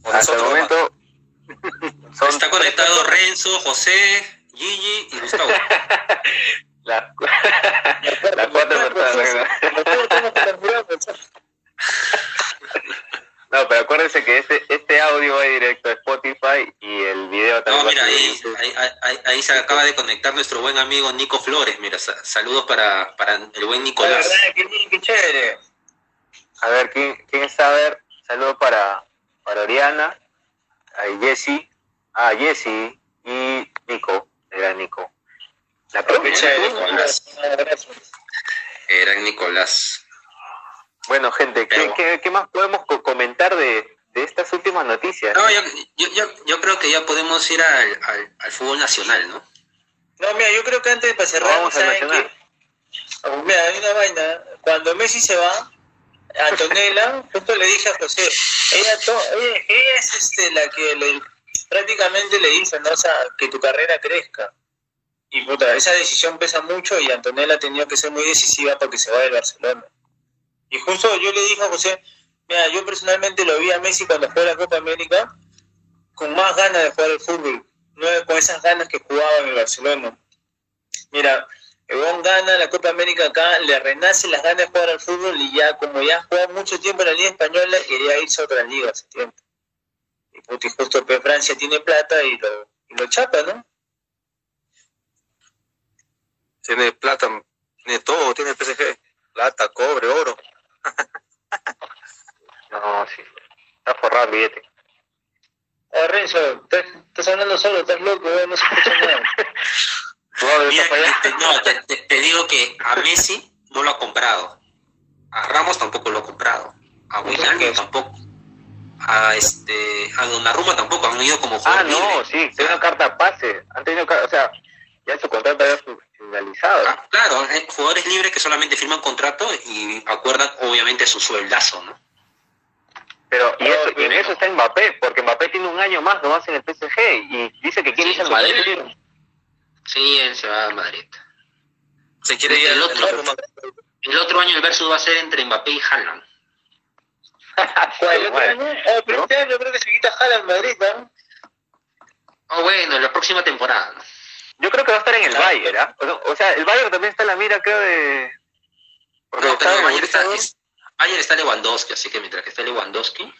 ¿O Hasta el momento son Está conectado Renzo, José, Gigi y Gustavo. las, cuatro personas. No, pero acuérdense que este, este audio va directo a Spotify y el video también No, mira, ahí, ahí, ahí- ahí se acaba de conectar nuestro buen amigo Nico Flores. Mira, sa- saludos para, para el buen La Nicolás. verdad, qué, qué chévere. A ver, ¿quién, quién está? A ver, saludo para, para Oriana, a Jessy, a Jessy y Nico, era Nico. La propia. chévere. Nicolás. Era Nicolás. Bueno, gente, ¿qué, Pero- qué, qué más podemos co- comentar de, de estas últimas noticias? No, yo, yo, yo, yo creo que ya podemos ir al, al, al fútbol nacional, ¿no? No, mira, yo creo que antes para cerrar, Vamos al ¿saben Nacional. qué? Oh, Mira, hay una vaina. Cuando Messi se va, Antonella, justo le dije a José, ella, ella, es este, la que le- prácticamente le dice, ¿no? Sea, que tu carrera crezca. Y puta, esa decisión pesa mucho y Antonella ha tenido que ser muy decisiva para que se vaya del Barcelona. Y justo yo le dije a José, mira, yo personalmente lo vi a Messi cuando jugó la Copa América con más ganas de jugar al fútbol, no con esas ganas que jugaba en el Barcelona. Mira, Ebon gana la Copa América acá, le renace las ganas de jugar al fútbol y ya, como ya jugado mucho tiempo en la Liga Española, quería irse a otra liga hace tiempo. Y, justo pues, Francia tiene plata y lo, y lo chapa, ¿no? Tiene plata, tiene todo, tiene PSG. Plata, cobre, oro. No, sí. Está forrado el billete. Ah, Renzo, estás, estás hablando solo, estás loco, eh, no se escucha nada. ¿Tú vas de Mira, te- no, te, te- te digo que a Messi no lo ha comprado. A Ramos tampoco lo ha comprado. A Wijnaldum tampoco. A este a Donnarumma tampoco. Han ido como Ah, jugador no, libre. sí, O sea, una carta pase. Han tenido, o sea, ya su contrato había fin- finalizado. ah, claro, hay jugadores libres que solamente firman contrato y acuerdan obviamente su sueldazo, ¿no? Pero, y, No, eso, y en eso está Mbappé, porque Mbappé tiene un año más nomás en el PSG y dice que quiere Sí, irse al sí, Madrid. Sí. Él se va a Madrid. Se quiere ir El al- otro. El otro año el versus va a ser entre Mbappé y Haaland. ¿Cuál, el otro Bueno, año? Ah, pero este año creo que se quita en Madrid, ¿no? Oh, bueno, la próxima temporada. Yo creo que va a estar en el. Bayern, ¿ah? O sea, o sea, el Bayern también está en la mira, creo, de... Porque No, está pero Bayern el está, Bayern está Lewandowski, así que mientras que esté Lewandowski,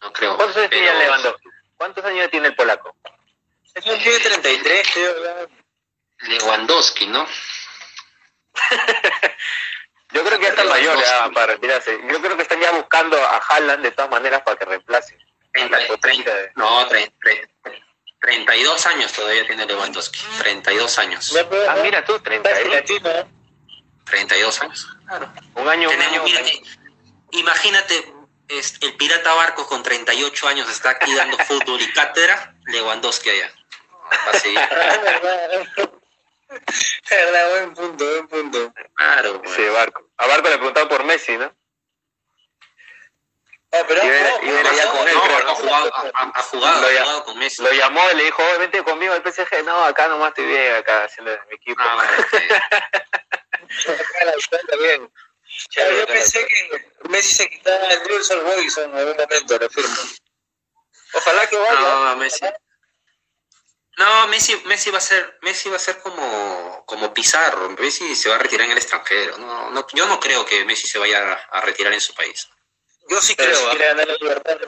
no creo. ¿Cuántos años tiene pero- Lewandowski? ¿Cuántos años tiene el polaco? Eso tiene 33, creo. ¿verdad? Lewandowski, ¿no? Yo creo que ya está mayor ya para retirarse. Yo creo que están ya buscando a Haaland de todas maneras para que reemplace. Treinta- La potencia de- No, tre- tre- 32 años todavía tiene Lewandowski. 32 años. Ah, mira tú, Casi 31. latino, ¿eh? 32 años. Claro. Un año, un año. un mira, año. eh, imagínate es el pirata Barcos con 38 años está aquí dando fútbol y cátedra, Lewandowski allá. Va a seguir. verdad, buen punto, buen punto. Claro, pues. Sí, Barco. A Barco le preguntaban por Messi, ¿no? Ah, pero Y era- no, y era no, ya con él, No, creo, ha jugado, ha, jugado, Lo ha ya- jugado con Messi. Lo llamó y le dijo, "Oye, vente conmigo al PSG. No, acá nomás estoy bien, acá haciendo mi equipo. Ah, Está bien. Ah, yo pensé que Messi se quitaba el Newell's Old Boys en algún momento, lo firmo. Ojalá que vaya. no, Messi. No, Messi, Messi va a ser, Messi va a ser como, como Pizarro. Messi se va a retirar en el extranjero. No, no, yo no creo que Messi se vaya a, a retirar en su país. Yo sí Pero si creo, ¿ah? quiere ganar la libertad.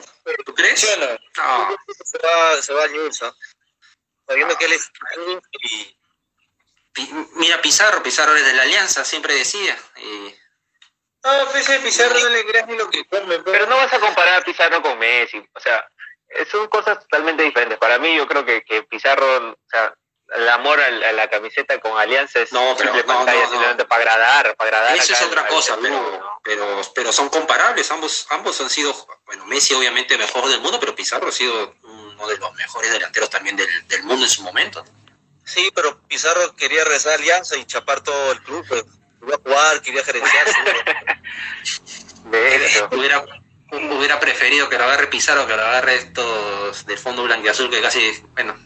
¿Tú crees? ¿Sí o no? No, se va, se va a Newell's, ¿ah? Sabiendo que él es y mira Pizarro, Pizarro es de la Alianza, siempre decía. Y, No, pese a Pizarro no le creas ni lo que come. Pero no vas a comparar a Pizarro con Messi. O sea, eh, son cosas totalmente diferentes. Para mí, yo creo que, que Pizarro, o sea, el amor a la, a la camiseta con Alianza es No, pero simple no, pantalla, no, no. simplemente para agradar, para agradar. Eso es otra cosa, pero, pero, pero son comparables. Ambos, ambos han sido, bueno, Messi obviamente mejor del mundo, pero Pizarro ha sido uno de los mejores delanteros también del, del mundo en su momento. Sí, pero Pizarro quería a Alianza y chapar todo el club. Pues. Quería jugar, quería gerenciar. De hecho. Hubiera, hubiera preferido que lo agarre Pizarro que lo agarre estos del fondo blanquiazul que casi, bueno,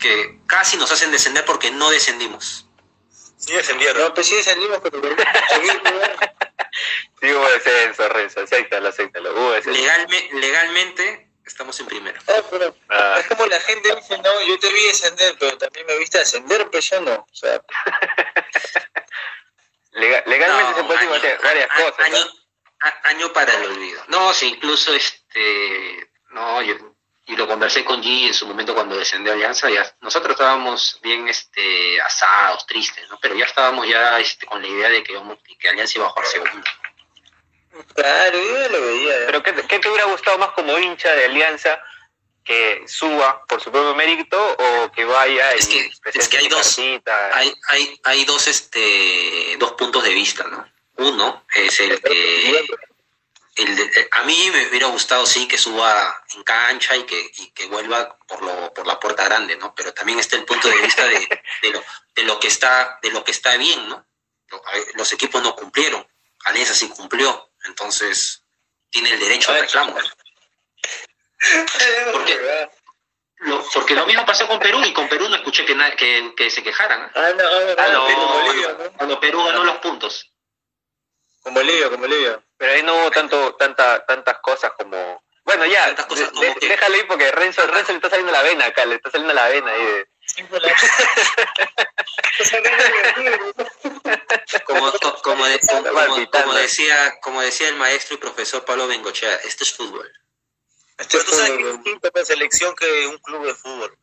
que casi nos hacen descender porque no descendimos. Sí, descendieron. No, pues sí descendimos, pero. Sí, hubo descenso, Renzo. Acéptalo, acéptalo. Hubo descenso. Legalme- legalmente estamos en primero. Ah, pero Ah, es como la gente dice, no, yo te vi descender, pero también me viste ascender, pero yo no. O sea, lega- legalmente No, se pueden año- decir varias cosas. Año, ¿no? A- año para el olvido. No, sí, incluso este, no, yo y lo conversé con G en su momento cuando descendió Alianza, ya nosotros estábamos bien este asados, tristes, ¿no? Pero ya estábamos ya este, con la idea de que, vamos- que Alianza iba a jugar segundo. claro, yo ya lo veía. ya. Pero ¿qué, qué te hubiera gustado más como hincha de Alianza? ¿Que suba por su propio mérito o que vaya y Es que- presente es que hay dos. Hay, hay, hay dos este dos puntos de vista, ¿no? Uno es el que el de- eh, a mí me hubiera gustado sí que suba en cancha y que, y que vuelva por lo, por la puerta grande, ¿no? Pero también está el punto de vista de, de lo, de lo que está, de lo que está bien, ¿no? Los equipos no cumplieron, Alianza sí cumplió, entonces tiene el derecho al reclamo. Porque, lo, porque lo mismo pasó con Perú y con Perú no escuché que, na- que, que se quejaran. Ah, no, ah, no, no. Bolivia, ¿no? Cuando Perú ganó los puntos. Con Bolivia, con Bolivia. Pero ahí no hubo tanto, tanta, tantas cosas como... Bueno, ya, Tantas cosas como de- que- déjalo ahí porque Renzo, Renzo le está saliendo la vena acá, le está saliendo la vena ahí de... Como, co- como, de- como- como- decía, como decía el maestro y profesor Pablo Bengochea, esto es fútbol. Pero tú sabes que es distinto la selección que un club de fútbol.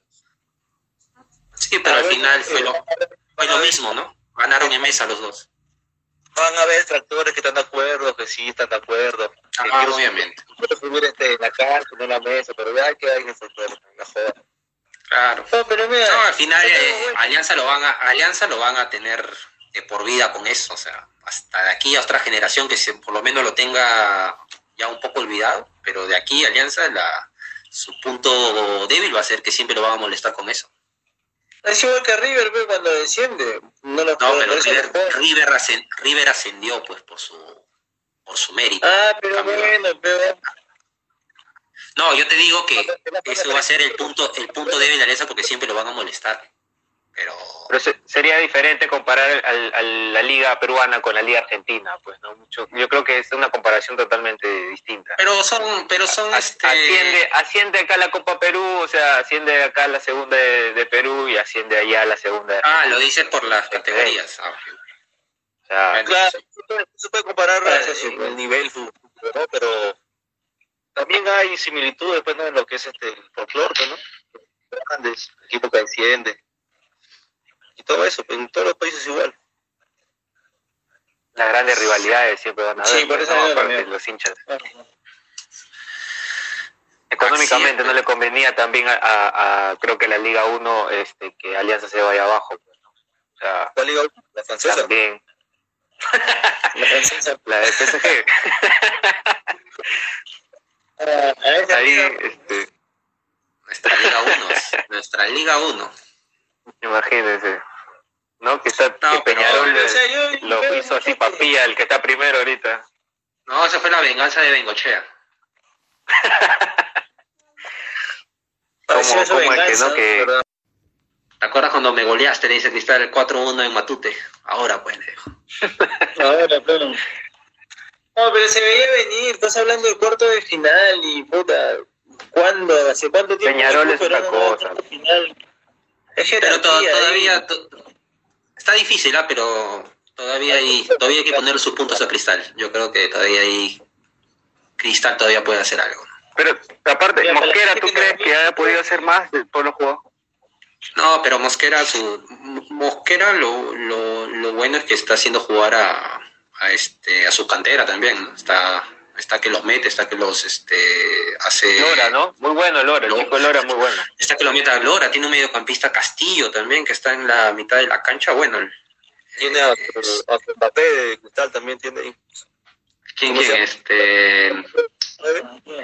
Sí, pero al final fue lo, fue lo mismo, ¿no? Ganaron en mesa los dos. Van a haber tractores que están de acuerdo, que sí están de acuerdo. Que Ah, quiero- obviamente. Quiero subir este, en la cárcel, en la mesa, pero ya que hay que soltar la joda. Claro. No, pero mira, No, al final eh, Alianza lo van a Alianza lo van a tener de por vida con eso, o sea, hasta de aquí a otra generación que se, por lo menos lo tenga ya un poco olvidado, pero de aquí Alianza la su punto débil va a ser que siempre lo van a molestar con eso. Es igual que River, ve, cuando desciende. No lo No, por pero River. River, River ascendió pues por su por su mérito. Ah, pero Cambio. bueno, pero No, yo te digo que eso va a ser el punto el punto débil de Alianza porque siempre lo van a molestar. Pero Pero se- sería diferente comparar al- a la liga peruana con la liga argentina, pues, ¿no? Mucho, yo creo que es una comparación totalmente distinta. pero son pero son As- este Asciende, asciende acá la Copa Perú, o sea, asciende acá la segunda de, de Perú y asciende allá la segunda de Ah, lo dices por las categorías. Ah. O sea, Claro, se puede, se puede comparar sí, el nivel ¿no? Pero también hay similitudes pues, ¿no? en lo que es este el folclore, ¿no? Grandes, equipo que asciende. Y todo eso, pues, en todos los países igual. las grandes rivalidades siempre van a haber, Sí, por eso ¿no? los hinchas. Económicamente no le convenía también a, a- a- creo que la Liga 1 este, que Alianza se vaya abajo. pues, ¿no? O sea, ¿Cuál liga? La francesa. también la francesa. la de PSG. Ahí, liga, este, Nuestra Liga 1. nuestra Liga 1. imagínense. ¿No? Que, está, No, que pero- Peñarol o sea, yo- lo yo- hizo así papilla, el que está primero ahorita. No, esa fue la venganza de Bengochea. Como, como el que, venganza, ¿no? Que. ¿Te acuerdas cuando me goleaste? Le dice Cristal el 4-1 en Matute. Ahora pues, le dijo. Ahora, claro. No, pero se veía venir, estás hablando del cuarto de final y puta, ¿cuándo? ¿Hace cuánto tiempo? Peñarol es otra cosa. final? Es Pero todavía ahí. Está difícil, ¿ah? pero todavía hay, todavía hay que poner sus puntos a Cristal. Yo creo que todavía hay Cristal todavía puede hacer algo. pero aparte, Mira, Mosquera, ¿tú que crees que haya podido hacer más de todos los juegos? No, pero Mosquera, su Mosquera lo, lo, lo bueno es que está haciendo jugar a, a este a su cantera también, ¿no? está está que los mete, está que los este hace Lora, ¿no? Muy bueno Lora, el chico Lora muy bueno. está que lo mete a Lora, tiene un mediocampista Castillo también que está en la mitad de la cancha, bueno, el- Tiene a, a Mbappé de Cristal también tiene ahí. ¿quién ¿Cómo se quién este.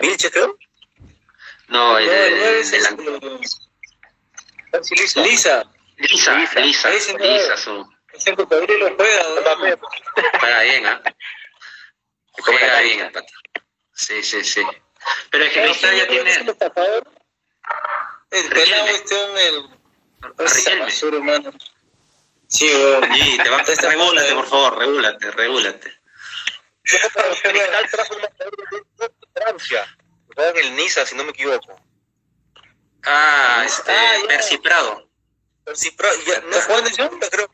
Vilches, creo. no, el, No, el nueve el- es el- Lisa, Lisa, Lisa. Lisa, Lisa, es. su, ese cocodrilo juega, ¿no? juega bien, ¿ah? Come la Juega cancha. bien, el pata. Sí, sí, sí. Pero es que Pero ya ¿quién es tiene el estafador? El pelado este, el... a Riquelme. basura, hermano. Sí, te regúlate, por favor, regúlate, regúlate. Cristal trajo una de Francia. El Niza, si no me equivoco. Ah, este, Ah, ya. Percy Prado. Pero ya, no creo.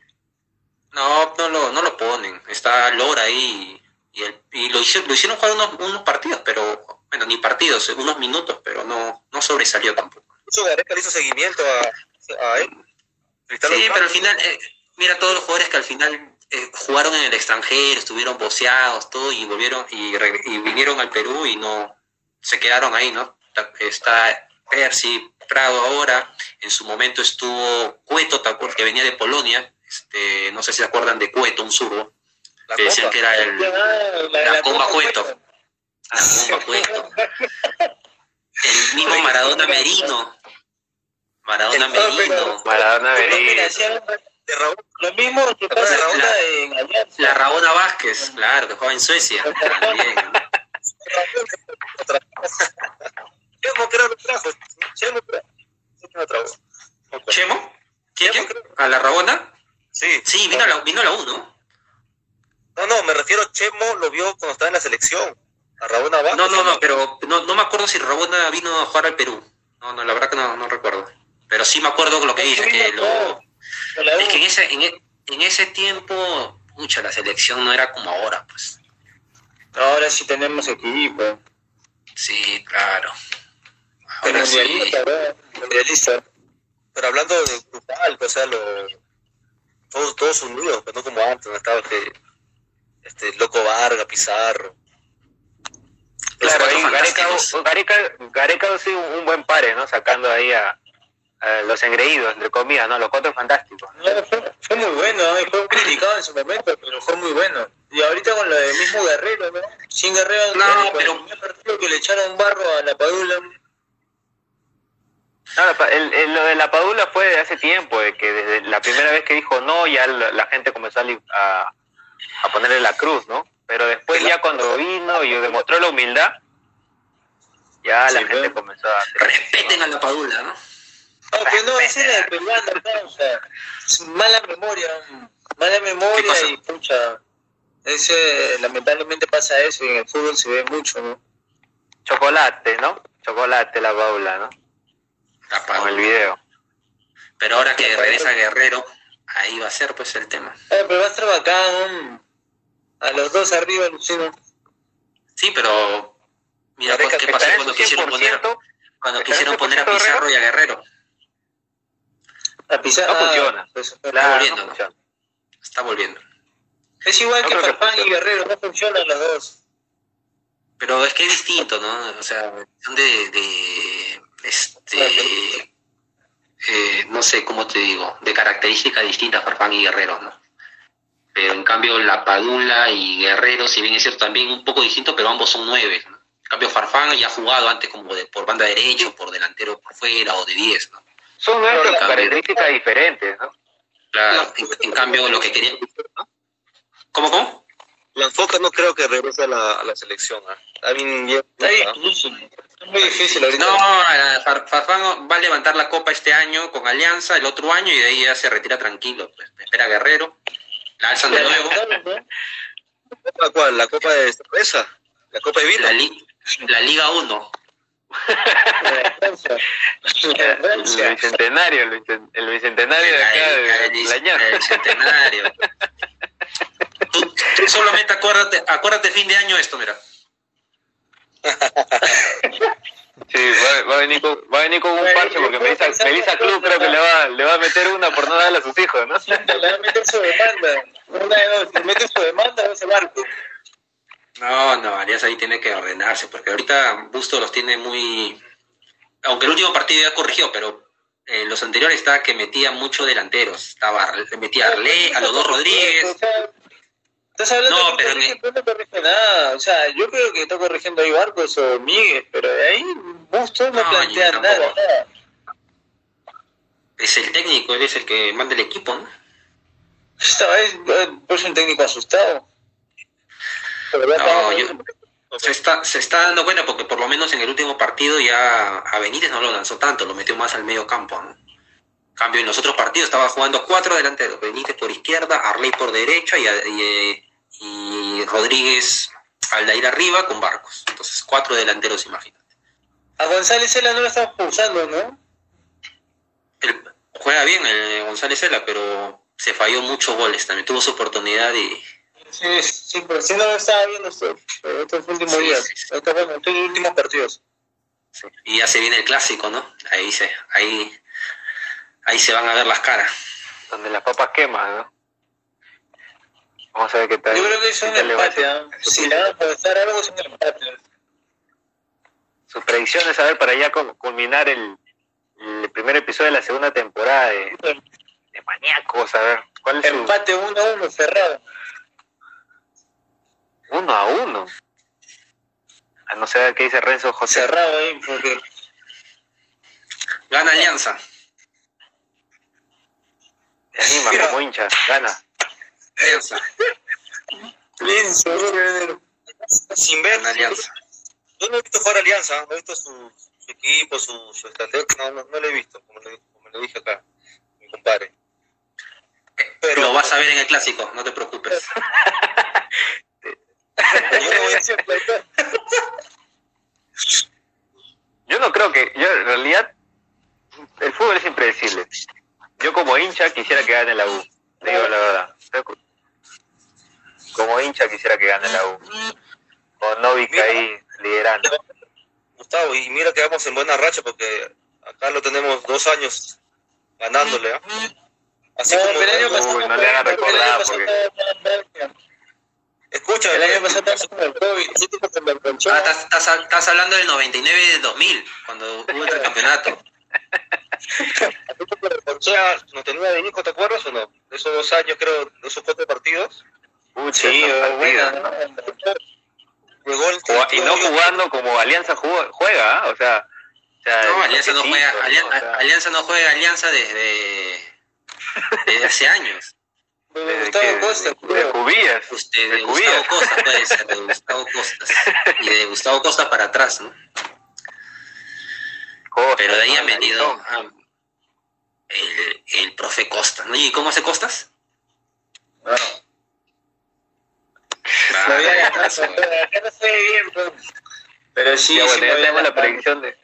No, no lo, no lo ponen. Está Lora ahí y, el- y lo, hicieron, lo hicieron jugar unos, unos partidos, pero, bueno, ni partidos, unos minutos, pero no, no sobresalió tampoco. Incluso Gareca le hizo seguimiento a, a él. Sí, pero al final, eh, mira todos los jugadores que al final eh, jugaron en el extranjero, estuvieron boceados, todo, y volvieron y, y vinieron al Perú y no se quedaron ahí, ¿no? Está Percy, Prado ahora, en su momento estuvo Cueto, que venía de Polonia, este, no sé si se acuerdan de Cueto, un zurdo, La que decían Copa. que era el, la comba Copa Cueto. Cueto. la bomba Cueto. El mismo Maradona Merino. Maradona Merino. Maradona Raúl. lo mismo que pasa La- ahorita en Alianza. La Rabona Vázquez, claro, que juega en Suecia. También. Chemo creo lo trajo. Chemo creo. Sí que lo trajo. ¿Chemo? ¿Quién? Chemo, quién? ¿A la Rabona? Sí. Sí, vino a la, vino a la 1. No, no, me refiero a Chemo, lo vio cuando estaba en la selección. A Rabona Vázquez. No, no, no, pero no, no me acuerdo si Rabona vino a jugar al Perú. No, no, la verdad que no, no recuerdo. Pero sí me acuerdo lo que dice, que lo... Es que en ese, en, e- en ese tiempo, mucha la selección no era como ahora, pues. Ahora sí tenemos equipo. Sí, claro. Ahora sí. Mundialista, ¿verdad? Mundialista. Pero hablando de grupal, o sea, lo, todos, todos unidos, pues no como antes, no estaba este, este Loco Varga, Pizarro. Claro, ahí Gareca. Gareca, Gareca sí un, un buen pare, ¿no? Sacando ahí a, a los engreídos, entre comillas, ¿no? Los cuatro fantásticos. No, fue, fue muy bueno, ¿eh? fue criticado en su momento, pero fue muy bueno. Y ahorita con lo del mismo Guerrero, ¿no? Sin Guerrero, No, pero- primer partido que le echaron barro a la Padula. No, el- el- lo de la Padula fue de hace tiempo, de que desde la primera vez que dijo no, ya la, la gente comenzó a, a ponerle la cruz, ¿no? Pero después ya cuando vino y demostró la humildad, ya la Sí, gente ¿no? comenzó a hacer Respeten a la Padula, ¿no? No, pero no, ese era de peruano, ¿no? O sea, mala memoria, mala ¿Qué memoria y pucha. Ese, lamentablemente pasa eso y en el fútbol se ve mucho, ¿no? chocolate, ¿no? Chocolate la Paula, ¿no? La Con el video. Pero ahora que regresa Guerrero, ahí va a ser pues el tema. Eh, pero va a estar bacán, a los dos arriba, Lucino. Sí, pero mira pues, qué Está pasó cuando quisieron poner, 100%, cuando está quisieron poner a 100% Pizarro y a Guerrero. A pisar, No funciona. pues, claro, volviendo, no. Está volviendo. Es igual No que Farfán y. Guerrero, no funcionan los dos. Pero es que es distinto, ¿no? O sea, son de, de este, eh, no sé cómo te digo, de características distintas Farfán y Guerrero, ¿no? Pero en cambio la Padula y Guerrero, si bien es cierto también un poco distinto, pero ambos son nueve, ¿no? cambio Farfán ya ha jugado antes como de, por banda derecha, o por delantero por fuera o de 10, ¿no? Son nuestras Claro. características diferentes, ¿no? Claro, en, en cambio lo que quería... ¿Cómo, cómo? La enfoca no creo que regrese a la, a la selección. ¿ah? Está bien, bien. Está. Es muy difícil ahorita. No, Far- Farfán va a levantar la copa este año con Alianza, el otro año, y de ahí ya se retira tranquilo. Pues, espera Guerrero, la alzan de nuevo. ¿La cuál? ¿La Copa de Cerveza? ¿La Copa de Vila? La, li- la Liga 1. El bicentenario, el, bicen- el bicentenario de acá de la ñata. el centenario. Tú, tú solamente acuérdate, acuérdate fin de año esto, mira. Va, a venir con, va a venir con un parche porque Melissa, Melissa Club creo que le va, le va a meter una por no darle a sus hijos, ¿no? Le va a meter su demanda. Una de dos. Si mete su demanda, a ese barco. No, no, Alianza ahí tiene que ordenarse, porque ahorita Busto los tiene muy... Aunque el último partido ya corrigió, pero eh, los anteriores estaba que metía mucho delanteros. Estaba, metía a Arlé, a los dos Rodríguez. O sea, Estás hablando No, de pero que no no corrige nada. O sea, yo creo que está corrigiendo ahí Barcos o Miguel, pero de ahí Busto no, No, plantea nada. Es el técnico, él es el que manda el equipo, ¿no? Esta vez eh, pues un técnico asustado. No, yo- se está, se está dando cuenta porque por lo menos en el último partido ya a Benítez no lo lanzó tanto, lo metió más al medio campo, ¿no? Cambio, en los otros partidos estaba jugando cuatro delanteros, Benítez por izquierda, Arley por derecha y, y, y Rodríguez Aldair arriba con Barcos. Entonces, cuatro delanteros, imagínate. A González Cela no lo estamos pulsando, ¿no? Juega bien el González Cela, pero se falló muchos goles, también tuvo su oportunidad y Sí, sí, pero sí no lo estaba viendo pero estos últimos Sí, días. sí, sí. Estos últimos partidos. Y ya se viene el clásico, ¿no? Ahí se, ahí, ahí se van a ver las caras. Donde las papas queman, ¿no? Vamos a ver qué tal. Yo creo que es un empate. ¿ah? Si le van a apostar algo, es un empate. Sus predicciones, a ver, para ya culminar el, el primer episodio de la segunda temporada de, de Maníacos, a ver. ¿Cuál es Empate 1 a 1, cerrado. uno a uno? A no sé qué dice Renzo José. Cerrado ahí, porque Gana Alianza. Se anima como hincha, gana. Alianza. Sin ver, Alianza. yo no he visto jugar Alianza, no he visto su, su equipo, su, su estrategia, no, no, no lo he visto, como le, como le dije acá, mi compadre. Pero Lo vas a ver en el clásico, no te preocupes. yo no voy a Yo no creo que, yo en realidad, el fútbol es impredecible. Yo como hincha quisiera que gane la U, te digo la verdad. Como hincha quisiera que gane la U. Con Novik ahí liderando. Gustavo, y mira que vamos en buena racha porque acá lo tenemos dos años ganándole. ¿ah? Así No, como el año pasado Uy, no le hagan recordar, pasado porque- escucha, El año pasado con el COVID, me enganchó. Ah, estás, estás- estás hablando del 99 y del 2000, cuando hubo el campeonato. o sea, no tenía de Nico, ¿te acuerdas o no? De esos dos años, creo, de esos cuatro partidos. Pucha, Sí, buena, ¿no? Llegó el Juga- Y no jugando como Alianza juega, juega ¿ah? o sea... o sea, No, Alianza no juega, ¿no? Alian- O sea, Alianza no juega Alianza desde, desde hace años. De desde Gustavo que- Costa, de. Cubillas. Usted, De de Cubillas. Gustavo Costa puede ser, de Gustavo Costa. Y de Gustavo Costa para atrás, ¿no? Pero de ahí ¿no? han venido ah, el, el profe Costa, ¿no? ¿Y cómo hace Costas? No. Había se ve bien. Pero sí, Ya, sí bueno, me ya tenemos la predicción de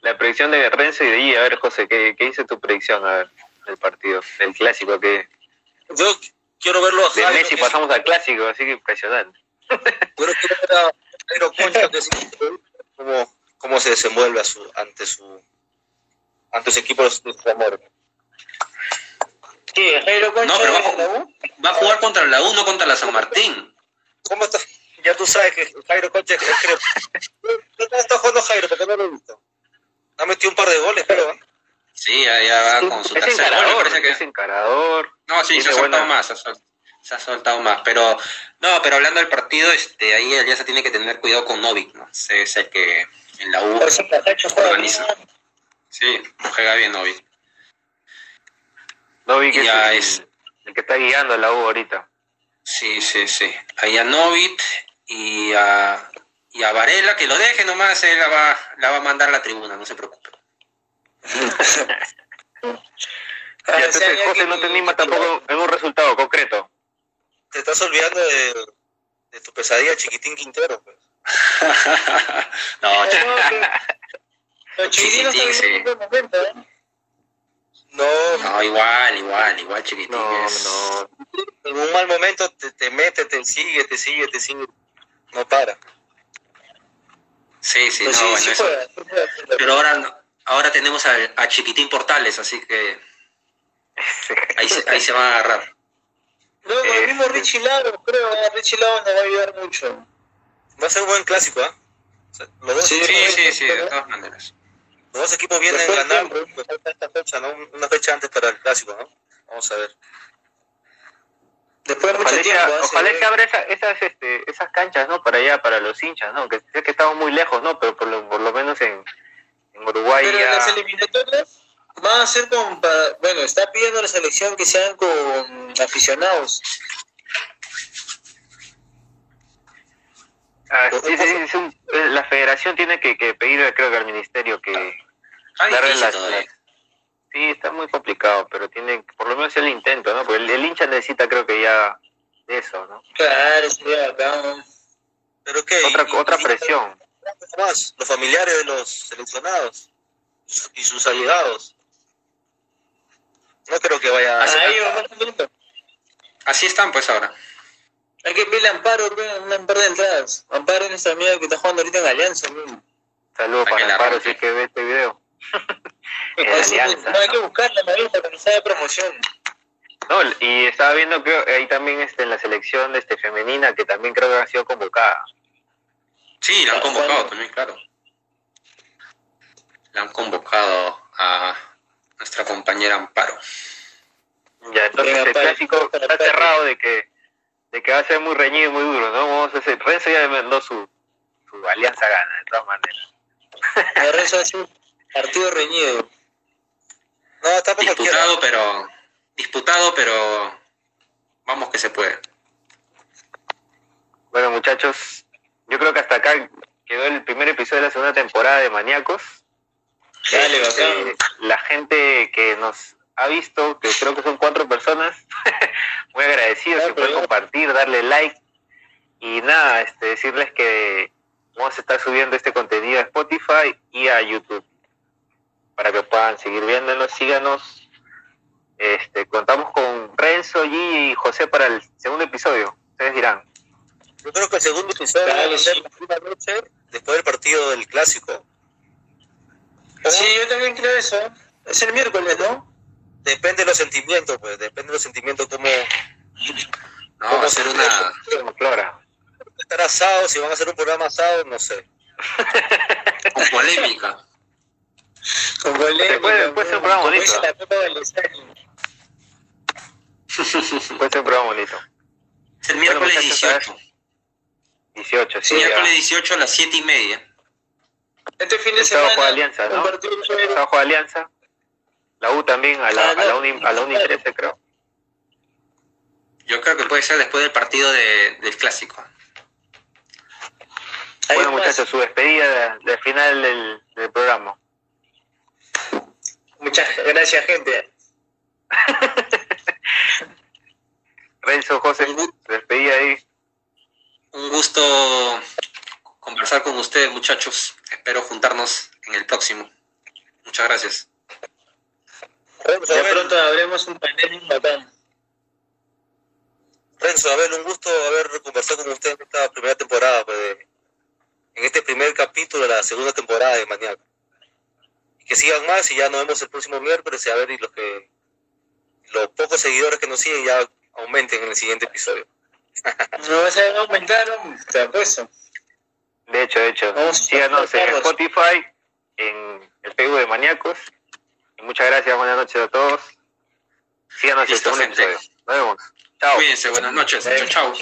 la predicción de Renzo y de I. A ver, José, ¿qué, qué dice tu predicción a ver, del partido, del clásico? que Yo quiero verlo a De Messi pasamos al clásico, así que impresionante. Quiero quiero ver a Jairo Concha, que es cómo, cómo se desenvuelve a su, ante su ante su equipo de su amor. ¿Qué? ¿Jairo Concha No, pero de bajo- la U? Va a jugar contra la U, no contra la San Martín. ¿Cómo está? Ya tú sabes que Jairo Concha es creo. ¿Dónde está jugando Jairo? Porque no lo he visto. Ha metido un par de goles, pero ¿eh? Sí, ya, ya va con su Es tercer gol, encarador, parece que... es encarador. No, sí, se ha soltado buena- más. ha sol- se ha soltado más. Pero, no, pero hablando del partido, este, ahí Alianza tiene que tener cuidado con Novik, ¿no? Ese es el que en la U organiza. Sí, juega bien Novik. Novik es Ya el, es- el que está guiando a la U ahorita. Sí, sí, sí. Ahí a Novik y a, y a Varela, que lo deje nomás, él la va, la va a mandar a la tribuna, no se preocupe. Y entonces ya José que- no te anima tampoco en un resultado concreto. Te estás olvidando de, de tu pesadilla chiquitín Quintero. Pues. no, ch- No, pero- chiquitinos Sí, sí, están en un buen momento, ¿eh? No, no, igual, igual, igual chiquitín. No, es- no. en un mal momento te, te mete, te sigue, te sigue, te sigue. No para. Sí, sí, Pues no, sí, bueno, sí eso-. Pero ahora, no- ahora tenemos a, a Chiquitín Portales, así que ahí se, ahí se van a agarrar. No, con el mismo Este. Richie Lagos, creo, eh, Richie Lagos nos va a ayudar mucho. Va a ser un buen clásico, ¿ah? O sea, los, dos, Sí, Sí, sí, de todas maneras. Los dos equipos vienen Después ganando. esta fecha, ¿no? Una fecha antes para el clásico, ¿no? Vamos a ver. Después de mucho Ojalá, tiempo. ¿eh? ojalá se abra esa- esas, este, esas canchas, ¿no? Para allá, para los hinchas, ¿no? Que sé que estamos muy lejos, ¿no? Pero por lo, por lo menos en, en Uruguay Pero ya... las eliminatorias van a ser con. para- bueno, está pidiendo la selección que sean con aficionados. Ah, sí, sí, es un- la federación tiene que, que pedir, creo que al ministerio que... Darle difícil las- las- Sí, está muy complicado, pero tiene por lo menos el intento, ¿no? Porque el, el hincha necesita, creo que ya eso, ¿no? Claro, bacán. ¿Pero qué? Otra, Y- otra y- presión. más, los familiares de los seleccionados y sus allegados. No creo que vaya a. Así están, pues ahora. Hay que pedirle a Amparo, un par de entradas. Amparo es nuestra amiga que está jugando ahorita en Alianza. Saludos Para que Amparo, si es que ve este video. Alianza, no, hay ¿no? que buscarla lista para que sea de promoción. No, y estaba viendo que ahí también este, en la selección este, femenina, que también creo que ha sido convocada. Sí, la han convocado también, claro. La han convocado a nuestra compañera Amparo. Ya, entonces Venga, el clásico está cerrado de que, de que va a ser muy reñido y muy duro, ¿no? Vamos a hacer, Renzo ya mandó su, su alianza gana, de todas maneras. La Renzo va a ser partido reñido. No, está por cualquiera. Disputado, pero. Disputado, pero. Vamos que se puede. Bueno, muchachos, yo creo que hasta acá quedó el primer episodio de la segunda temporada de Maníacos. Dale, bacán. la gente que nos ha visto, que creo que son cuatro personas, muy agradecidos, Ah, que pueden pero- compartir, darle like y nada, este, decirles que vamos a estar subiendo este contenido a Spotify y a YouTube para que puedan seguir viéndonos, síganos. Este, contamos con Renzo, G y José para el segundo episodio. Ustedes dirán. Yo creo que el segundo episodio Dale, va a ser una noche después del partido del clásico. Sí, yo también creo eso. Es el miércoles, ¿no? Depende de los sentimientos, pues, depende de los sentimientos como No, va a ser una. Como Flora. estar asado, si van a hacer un programa asado, no sé. con polémica. Con polémica, puede- puede ser un programa como bonito. Puede ser un programa bonito. Es el miércoles Bueno, muchachos, 18. 18, sí. ya. Miércoles 18 a las 7 y media. Este fin de El semana. juega Alianza, ¿no? partido chévere. Estaba juega Alianza. La U también a la, Ah, a la, uni, a la uni 13, creo. Yo creo que puede ser después del partido de- del clásico. Bueno, muchachos, su despedida de- del final del, del programa. Muchas gracias, gente. Renzo, José, despedida ahí. Un gusto conversar con ustedes, muchachos. Espero juntarnos en el próximo. Muchas gracias. Renzo, Ya Abel, pronto habremos un panel bacán. Renzo, Abel, un gusto haber conversado con usted en esta primera temporada, pues, de- en este primer capítulo de la segunda temporada de Maníaco. Y que sigan más y ya nos vemos el próximo miércoles y a ver y los que los pocos seguidores que nos siguen ya aumenten en el siguiente episodio. No vas a aumentar, te apuesto. De hecho, de hecho. Síganos en. Spotify, en el Facebook de Maníacos. Y muchas gracias, buenas noches a todos. Síganos en el Listo, segundo. Nos vemos. Chao. Cuídense, buenas noches. Chao, chao.